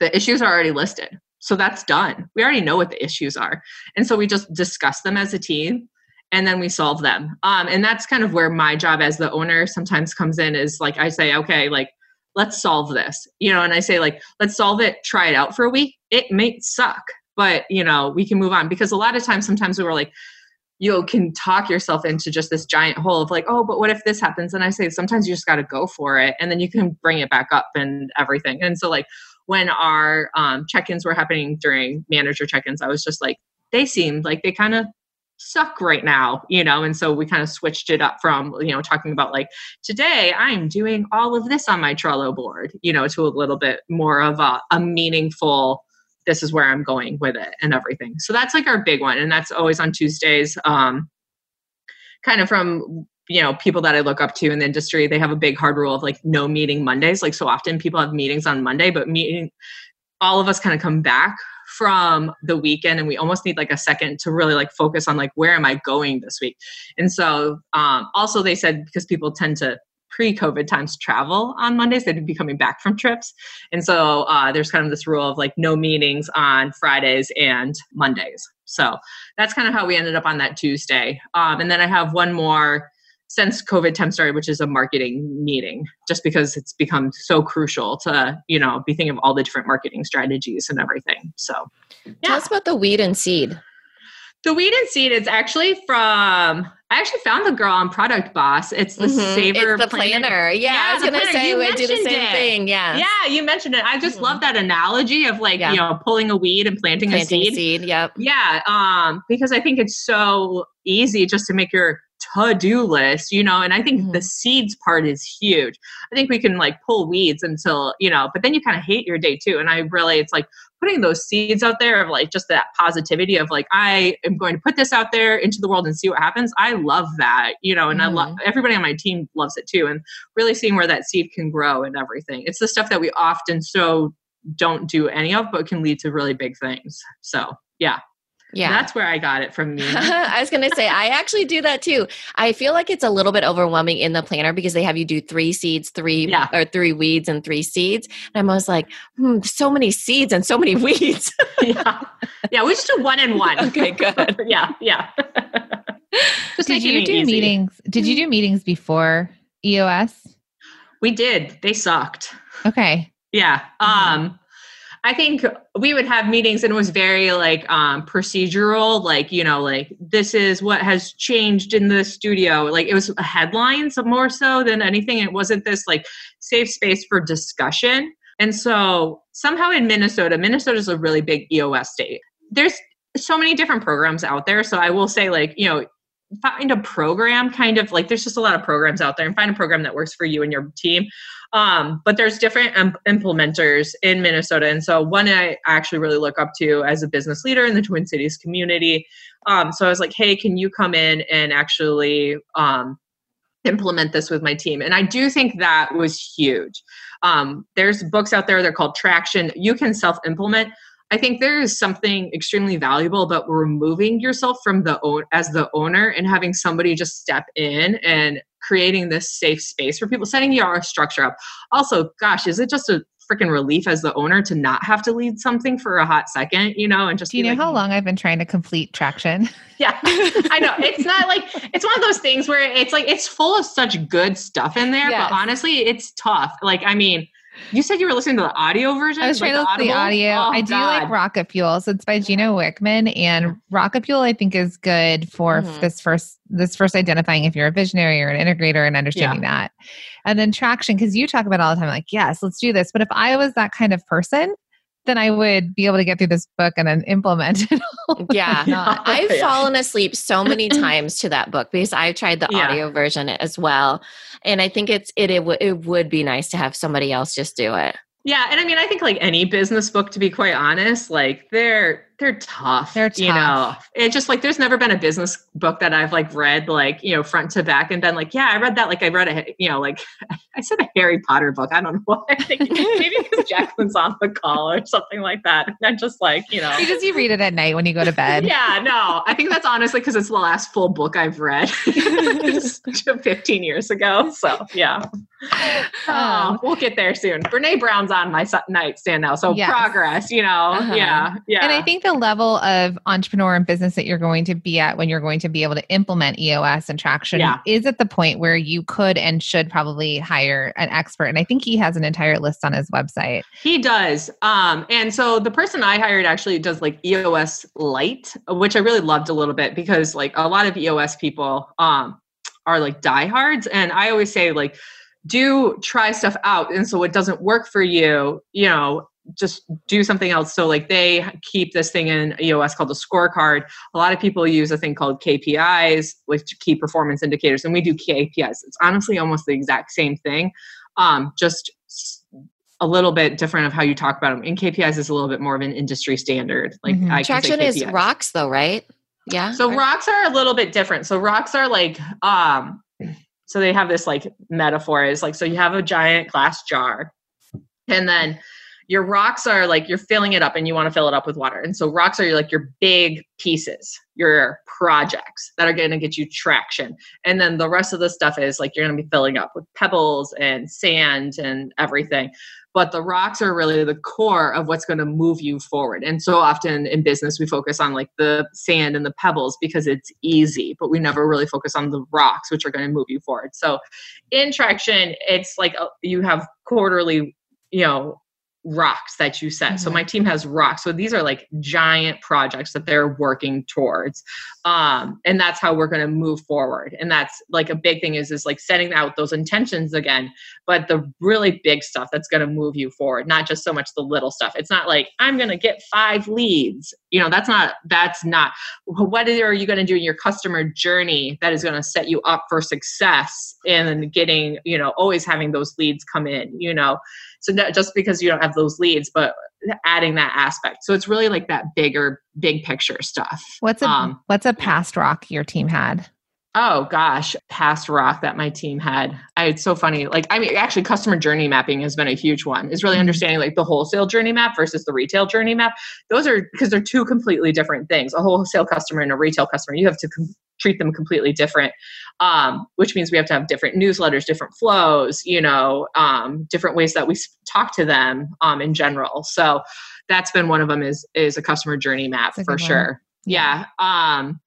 The issues are already listed. So that's done. We already know what the issues are. And so we just discuss them as a team and then we solve them. Um, and that's kind of where my job as the owner sometimes comes in is like I say, okay, like let's solve this. You know and i say like let's solve it try it out for a week. It may suck but you know we can move on. Because a lot of times sometimes we were like you can talk yourself into just this giant hole of like oh but what if this happens? And i say sometimes you just got to go for it and then you can bring it back up and everything. And so like when our um, check-ins were happening during manager check-ins i was just like they seemed like they kind of suck right now you know and so we kind of switched it up from you know talking about like today i'm doing all of this on my trello board you know to a little bit more of a, a meaningful this is where i'm going with it and everything. So that's like our big one and that's always on tuesdays um kind of from you know people that i look up to in the industry they have a big hard rule of like no meeting mondays like so often people have meetings on monday but meeting all of us kind of come back from the weekend and we almost need like a second to really like focus on like where am i going this week? And so um, also they said because people tend to pre-covid times travel on mondays they'd be coming back from trips. And so uh, there's kind of this rule of like no meetings on fridays and mondays. So that's kind of how we ended up on that tuesday. Um, and then i have one more since covid time started which is a marketing meeting just because it's become so crucial to you know be thinking of all the different marketing strategies and everything so yeah. tell us about the weed and seed the weed and seed is actually from I actually found the girl on Product Boss. It's the mm-hmm. Savor it's the planner. planner. Yeah, yeah, I was going to say we do the same it. thing. Yeah. Yeah, you mentioned it. I just mm-hmm. love that analogy of like, yeah. you know, pulling a weed and planting, planting a seed. seed. Yep. Yeah. Um, because I think it's so easy just to make your to-do list, you know, and I think mm-hmm. the seeds part is huge. I think we can like pull weeds until, you know, but then you kind of hate your day too. And I really it's like putting those seeds out there of like just that positivity of like I am going to put this out there into the world and see what happens. I love that, you know, and mm-hmm. I love everybody on my team loves it too and really seeing where that seed can grow and everything. It's the stuff that we often so don't do any of but can lead to really big things. So, yeah. Yeah. That's where I got it from [laughs] me. I was going to say, I actually do that too. I feel like it's a little bit overwhelming in the planner because they have you do three seeds, three yeah. or three weeds and three seeds. And I'm always like, hmm, so many seeds and so many weeds. [laughs] yeah. Yeah. We just do one and one. Okay, good. [laughs] yeah. Yeah. just did you do easy. meetings? Did you do meetings before EOS? We did. They sucked. Okay. Yeah. Mm-hmm. I think we would have meetings and it was very like um procedural, like, you know, like this is what has changed in the studio. Like it was a headlines more so than anything. It wasn't this like safe space for discussion. And so somehow in Minnesota, Minnesota is a really big EOS state. There's so many different programs out there. So I will say, like, you know, find a program kind of like there's just a lot of programs out there and find a program that works for you and your team um, but there's different implementers in minnesota. And so one i actually really look up to as a business leader in the twin cities community um, so i was like hey can you come in and actually um, implement this with my team? And i do think that was huge. Um, there's books out there they're called traction. You can self implement I think there is something extremely valuable about removing yourself from the own as the owner and having somebody just step in and creating this safe space for people, setting your structure up. Also, gosh, is it just a freaking relief as the owner to not have to lead something for a hot second, you know, and just Do you know like, how long I've been trying to complete traction? [laughs] Yeah. I know. It's not like it's one of those things where it's like it's full of such good stuff in there, yes. but honestly, it's tough. Like, I mean, you said you were listening to the audio version. I was trying like to listen to the audio. Oh, I do God. like Rocket Fuel. So it's by Gino Wickman, and Rocket Fuel I think is good for mm-hmm. this first this first identifying if you're a visionary or an integrator and understanding yeah. that, and then traction because you talk about all the time like yes, let's do this. But if I was that kind of person, then I would be able to get through this book and then implement [laughs] it. yeah. [laughs] [laughs] I've yeah. fallen asleep so many times to that book because I've tried the yeah. audio version as well. And I think it's it it, w- it would be nice to have somebody else just do it. Yeah, and I mean, I think like any business book, to be quite honest, like they're they're tough. They're tough. You know, it just like there's never been a business book that I've like read like you know front to back and been like, yeah, I read that. Like I read a you know like [laughs] I said a Harry Potter book. I don't know why. [laughs] I think maybe because Jacqueline's on the call or something like that. And I'm just like you know because you read it at night when you go to bed. yeah, no, I think that's honestly because it's the last full book I've read [laughs] 15 years ago. So yeah, um, we'll get there soon. Brene Brown's on my nightstand now, so yes. progress. You know, uh-huh. yeah, yeah. And I think the the level of entrepreneur and business that you're going to be at when you're going to be able to implement EOS and traction yeah. is at the point where you could and should probably hire an expert. And I think he has an entire list on his website. He does. Um, and so the person I hired actually does like EOS Light, which I really loved a little bit because like a lot of EOS people um, are like diehards. And I always say like, do try stuff out and so it doesn't work for you you know just do something else. So like they keep this thing in EOS called a scorecard. A lot of people use a thing called KPIs, which key performance indicators, and we do KPIs. It's honestly almost the exact same thing, um, just a little bit different of how you talk about them. In KPIs is a little bit more of an industry standard. Like mm-hmm. traction is rocks though, right? Yeah. So rocks are a little bit different. So rocks are like um so they have this like metaphor is like so you have a giant glass jar and then your rocks are like you're filling it up and you want to fill it up with water. And so rocks are like your big pieces, your projects that are going to get you traction. And then the rest of the stuff is like you're going to be filling up with pebbles and sand and everything. But the rocks are really the core of what's going to move you forward. And so often in business, we focus on like the sand and the pebbles because it's easy, but we never really focus on the rocks, which are going to move you forward. So in traction, it's like you have quarterly you know rocks that you set. Mm-hmm. So my team has rocks. So these are like giant projects that they're working towards. Um, and that's how we're going to move forward. And that's like a big thing is is like setting out those intentions again, but the really big stuff that's going to move you forward, not just so much the little stuff. It's not like I'm going to get five leads. You know, that's not that's not what are you going to do in your customer journey that is going to set you up for success and getting, you know, always having those leads come in, you know. So not just because you don't have those leads, but adding that aspect. So it's really like that bigger, big picture stuff. What's a um, what's a past rock your team had? Oh gosh, past rock that my team had. I, it's so funny. Like, I mean, actually, customer journey mapping has been a huge one. Is really mm-hmm. understanding like the wholesale journey map versus the retail journey map. Those are because they're two completely different things. A wholesale customer and a retail customer, you have to com- treat them completely different. Um, which means we have to have different newsletters, different flows, you know, um, different ways that we talk to them um, in general. So that's been one of them is is a customer journey map for sure. Yeah. Um,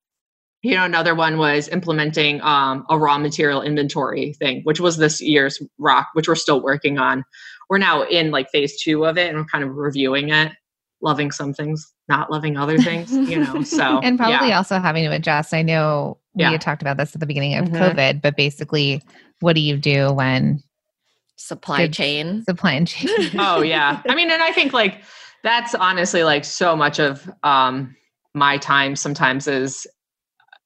you know another one was implementing um, a raw material inventory thing which was this year's rock which we're still working on we're now in like phase two of it and we're kind of reviewing it loving some things not loving other things you know [laughs] so and probably yeah. also having to adjust i know we yeah. had talked about this at the beginning of mm-hmm. covid but basically what do you do when supply chain supply chain [laughs] oh yeah i mean and i think like that's honestly like so much of um my time sometimes is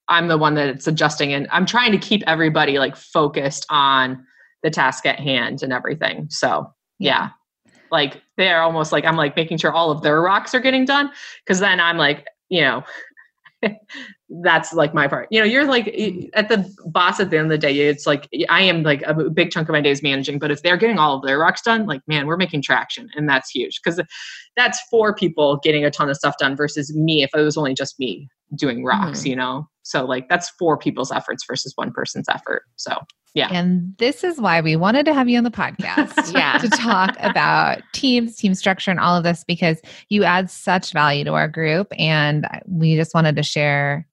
I'm the one that's adjusting and I'm trying to keep everybody like focused on the task at hand and everything. So, yeah. Like they're almost like I'm like making sure all of their rocks are getting done cuz then I'm like, you know, [laughs] that's like my part. You know, you're like at the boss at the end of the day, it's like I am like a big chunk of my day is managing, but if they're getting all of their rocks done, like man, we're making traction and that's huge because that's four people getting a ton of stuff done versus me if it was only just me doing rocks, mm-hmm. you know? So like that's four people's efforts versus one person's effort. So yeah. And this is why we wanted to have you on the podcast. [laughs] yeah. To talk about teams, team structure, and all of this because you add such value to our group. And we just wanted to share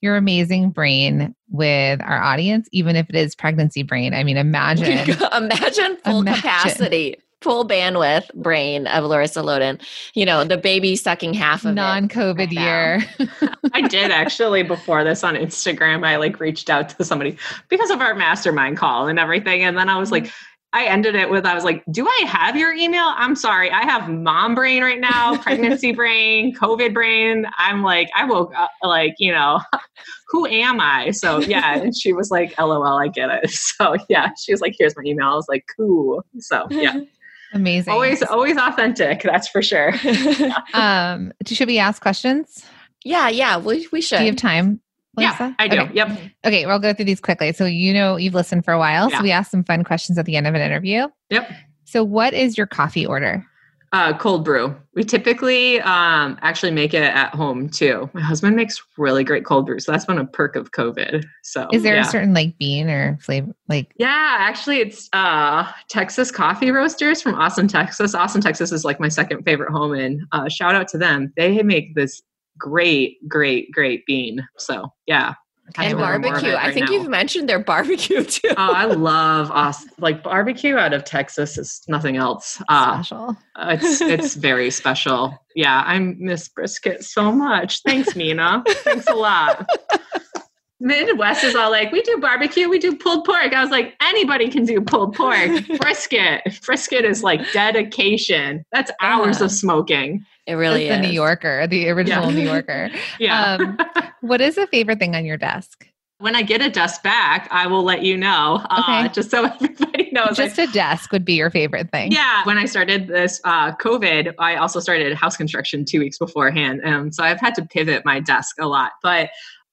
your amazing brain with our audience, even if it is pregnancy brain. I mean, imagine. [laughs] imagine full imagine. capacity full bandwidth brain of Larissa Loden. You know, the baby sucking half of non-COVID year. [laughs] I did actually before this on Instagram. I like reached out to somebody because of our mastermind call and everything, and then I was like. Mm-hmm. I ended it with I was like, "Do I have your email?" I'm sorry, I have mom brain right now, [laughs] pregnancy brain, COVID brain. I'm like, I woke up like, you know, [laughs] who am I? So yeah, and she was like, "LOL, I get it." So yeah, she was like, "Here's my email." I was like, "Cool." So yeah. Amazing. Always, always authentic. That's for sure. [laughs] um, should we ask questions? Yeah, yeah, we, we should. Do you have time? Lisa? Yeah, I do. Okay. Yep. Okay, we'll go through these quickly. So you know you've listened for a while. Yeah. So we ask some fun questions at the end of an interview. Yep. So what is your coffee order? Uh, cold brew. We typically um, actually make it at home too. My husband makes really great cold brew, so that's been a perk of COVID. So, is there yeah. a certain like bean or flavor? Like, yeah, actually, it's uh, Texas Coffee Roasters from Austin, Texas. Austin, Texas is like my second favorite home, and uh, shout out to them. They make this great, great, great bean. So, yeah, and barbecue. I think now. you've mentioned their [laughs] barbecue too. oh, I love us. Like barbecue out of Texas is nothing else. Uh, special. Uh, it's it's [laughs] very special. Yeah, I miss brisket so much. Thanks, Minna. Thanks a lot. [laughs] Midwest is all like, we do barbecue, we do pulled pork. I was like, anybody can do pulled pork. Brisket. Brisket is like dedication. That's hours uh, of smoking. It really is. The New Yorker, the original yeah. New [laughs] Yorker. yeah. Um, what is a favorite thing on your desk? When I get a desk back, I will let you know. Uh, okay. Uh, just so [laughs] everybody knows. Just a desk would be your favorite thing. Yeah. When I started this uh, COVID, I also started house construction two weeks beforehand. And so I've had to pivot my desk a lot. But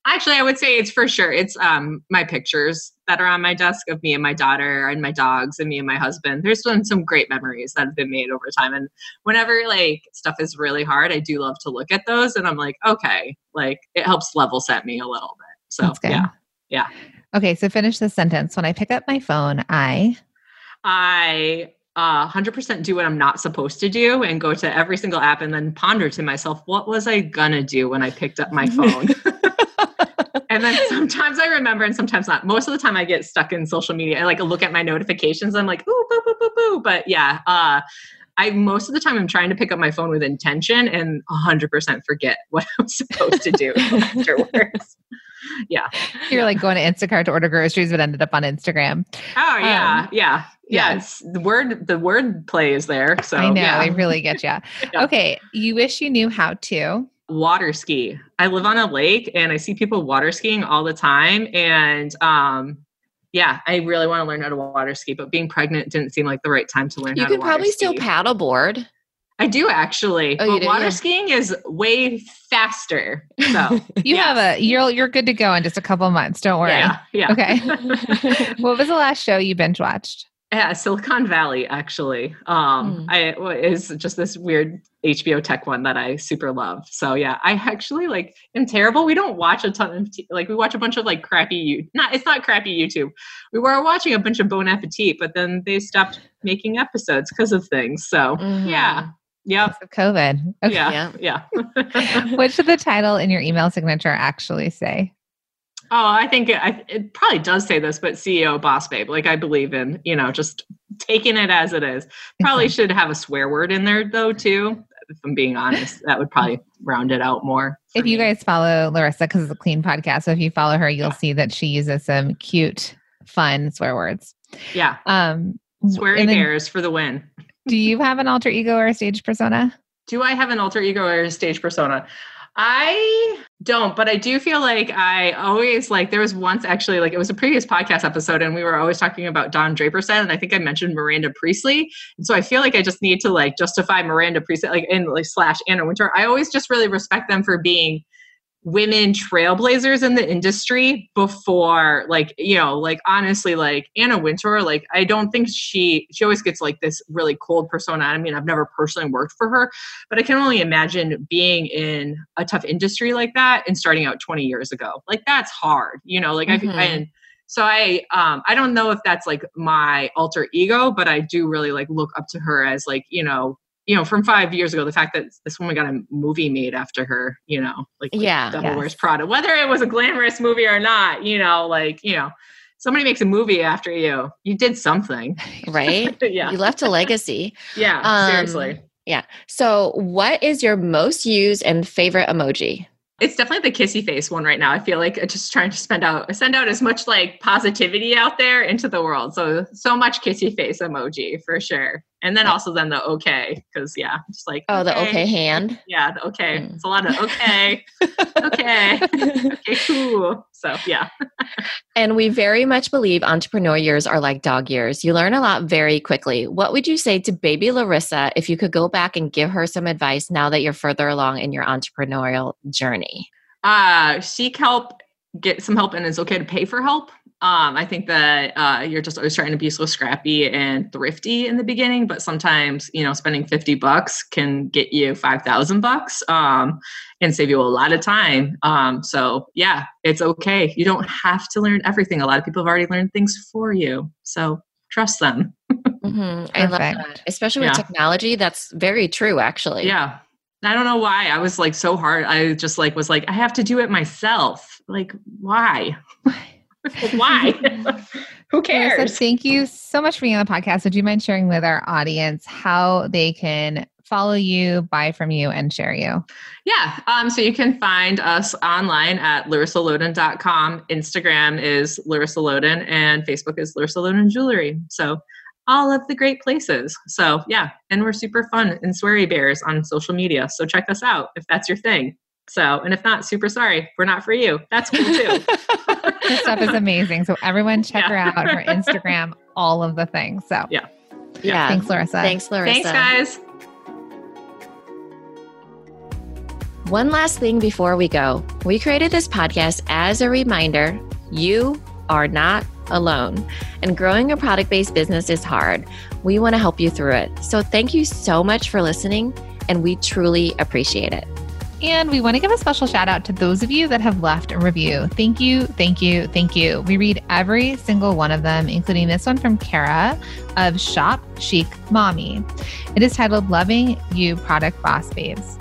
Actually, I would say it's for sure. It's um my pictures that are on my desk of me and my daughter and my dogs and me and my husband. There's been some great memories that have been made over time. And whenever like stuff is really hard, I do love to look at those and I'm like, okay, like it helps level set me a little bit. So yeah. Yeah. Okay, so finish this sentence. When I pick up my phone, I I uh, 100% do what I'm not supposed to do and go to every single app and then ponder to myself, what was I gonna do when I picked up my [laughs] phone? And then [laughs] sometimes I remember and sometimes not. Most of the time I get stuck in social media. I like look at my notifications. I'm like, ooh, boo, boo, boo, boo. But yeah, uh, I most of the time I'm trying to pick up my phone with intention and 100% forget [laughs] what I'm supposed to do afterwards. [laughs] yeah. You're like going to Instacart to order groceries, but ended up on Instagram. Oh yeah, um, yeah, yes. The word the word play is there. So I know yeah. they really get you. yeah. Okay, you wish you knew how to water ski. I live on a lake and I see people water skiing all the time. And um, yeah, I really want to learn how to water ski, but being pregnant didn't seem like the right time to learn you how to probably still paddleboard. I do actually. Oh, but water yeah. skiing is way faster. [laughs] So you yes. have a you're you're good to go in just a couple months. Don't worry. Yeah. yeah. Okay. [laughs] [laughs] what was the last show you binge watched? Yeah, Silicon Valley actually. Um, mm. I is just this weird HBO tech one that I super love. So yeah, I actually like am terrible. We don't watch a ton of t- like we watch a bunch of like crappy you not it's not crappy YouTube. We were watching a bunch of Bon Appetit, but then they stopped making episodes because of things. So mm-hmm. yeah. Yeah. COVID. Okay. Yeah. Yeah. [laughs] what should the title in your email signature actually say? Oh, I think it, it, probably does say this, but CEO boss babe. Like I believe in, you know, just taking it as it is. Probably should have a swear word in there though too. If I'm being honest, that would probably round it out more. If you guys follow Larissa, because it's a clean podcast, so if you follow her, you'll yeah. see that she uses some cute, fun swear words. Yeah. Um, Swearing bears for the win. do you have an alter ego or a stage persona? Do I have an alter ego or a stage persona? I don't, but I do feel like I always like there was once actually like it was a previous podcast episode and we were always talking about Don Draperson and I think I mentioned Miranda Priestly. And so I feel like I just need to like justify Miranda Priestly like in like slash Anna Wintour I always just really respect them for being women trailblazers in the industry before like you know like honestly like anna wintour like i don't think she she always gets like this really cold persona i mean i've never personally worked for her but i can only imagine being in a tough industry like that and starting out 20 years ago like that's hard you know like mm-hmm. i and so i um i don't know if that's like my alter ego but i do really like look up to her as like you know you know, from five years ago, the fact that this woman got a movie made after her, you know, like, like yeah, Devil yes. Wears Prada, whether it was a glamorous movie or not, you know, like, you know, somebody makes a movie after you, you did something, [laughs] [laughs] right? yeah, you left a legacy. Yeah, um, seriously. Yeah. So, what is your most used and favorite emoji? It's definitely the kissy face one right now. I feel like just trying to spend out send out as much like positivity out there into the world. So so much kissy face emoji for sure. And then also then the okay because yeah, just like oh okay. the okay hand. Yeah, the okay. Mm. It's a lot of okay, okay, [laughs] okay, cool. So yeah. and we very much believe entrepreneur years are like dog years. You learn a lot very quickly. What would you say to baby Larissa if you could go back and give her some advice now that you're further along in your entrepreneurial journey? Uh, seek help, get some help, and it's okay to pay for help. Um, I think that uh, you're just always trying to be so scrappy and thrifty in the beginning, but sometimes you know spending fifty bucks can get you five thousand bucks um, and save you a lot of time. Um, so yeah, it's okay. You don't have to learn everything. A lot of people have already learned things for you, so trust them. mm-hmm. I love that, especially with yeah. technology. That's very true, actually. Yeah, I don't know why I was like so hard. I just like was like I have to do it myself. Like why? [laughs] Why? [laughs] Who cares? thank you so much for being on the podcast. Would you mind sharing with our audience how they can follow you, buy from you, and share you? Yeah. Um, so you can find us online at larissaloden.com. Instagram is Larissa Loden, and Facebook is Larissa Loden Jewelry. So all of the great places. So yeah, and we're super fun and sweary bears on social media. So check us out if that's your thing. So, and if not, super sorry, we're not for you. That's cool too. [laughs] this stuff is amazing. So everyone check yeah. her out, her Instagram, all of the things. So yeah. Yeah. Thanks, Larissa. Thanks, Larissa. Thanks, guys. One last thing before we go we created this podcast as a reminder you are not alone. And growing a product based business is hard. We want to help you through it. So thank you so much for listening, and we truly appreciate it. And we want to give a special shout out to those of you that have left a review. Thank you, thank you, thank you. We read every single one of them, including this one from Kara of Shop Chic Mommy. It is titled Loving You Product Boss Babes.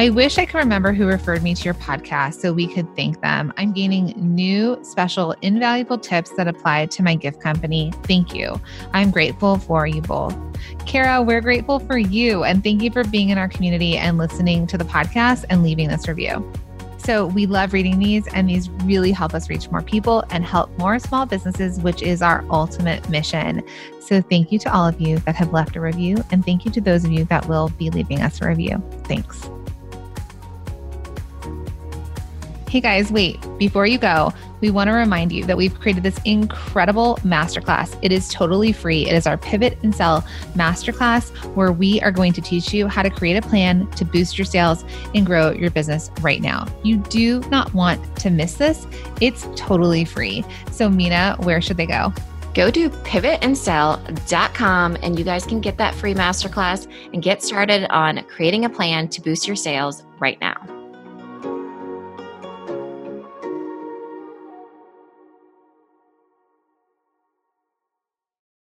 I wish I could remember who referred me to your podcast so we could thank them. I'm gaining new, special, invaluable tips that apply to my gift company. Thank you. I'm grateful for you both. Kara, we're grateful for you and thank you for being in our community and listening to the podcast and leaving this review. So, we love reading these, and these really help us reach more people and help more small businesses, which is our ultimate mission. So, thank you to all of you that have left a review, and thank you to those of you that will be leaving us a review. Thanks. Hey guys, wait, before you go, we want to remind you that we've created this incredible masterclass. It is totally free. It is our Pivot and Sell masterclass where we are going to teach you how to create a plan to boost your sales and grow your business right now. You do not want to miss this. It's totally free. So, Minna, where should they go? Go to pivotandsell.com and you guys can get that free masterclass and get started on creating a plan to boost your sales right now.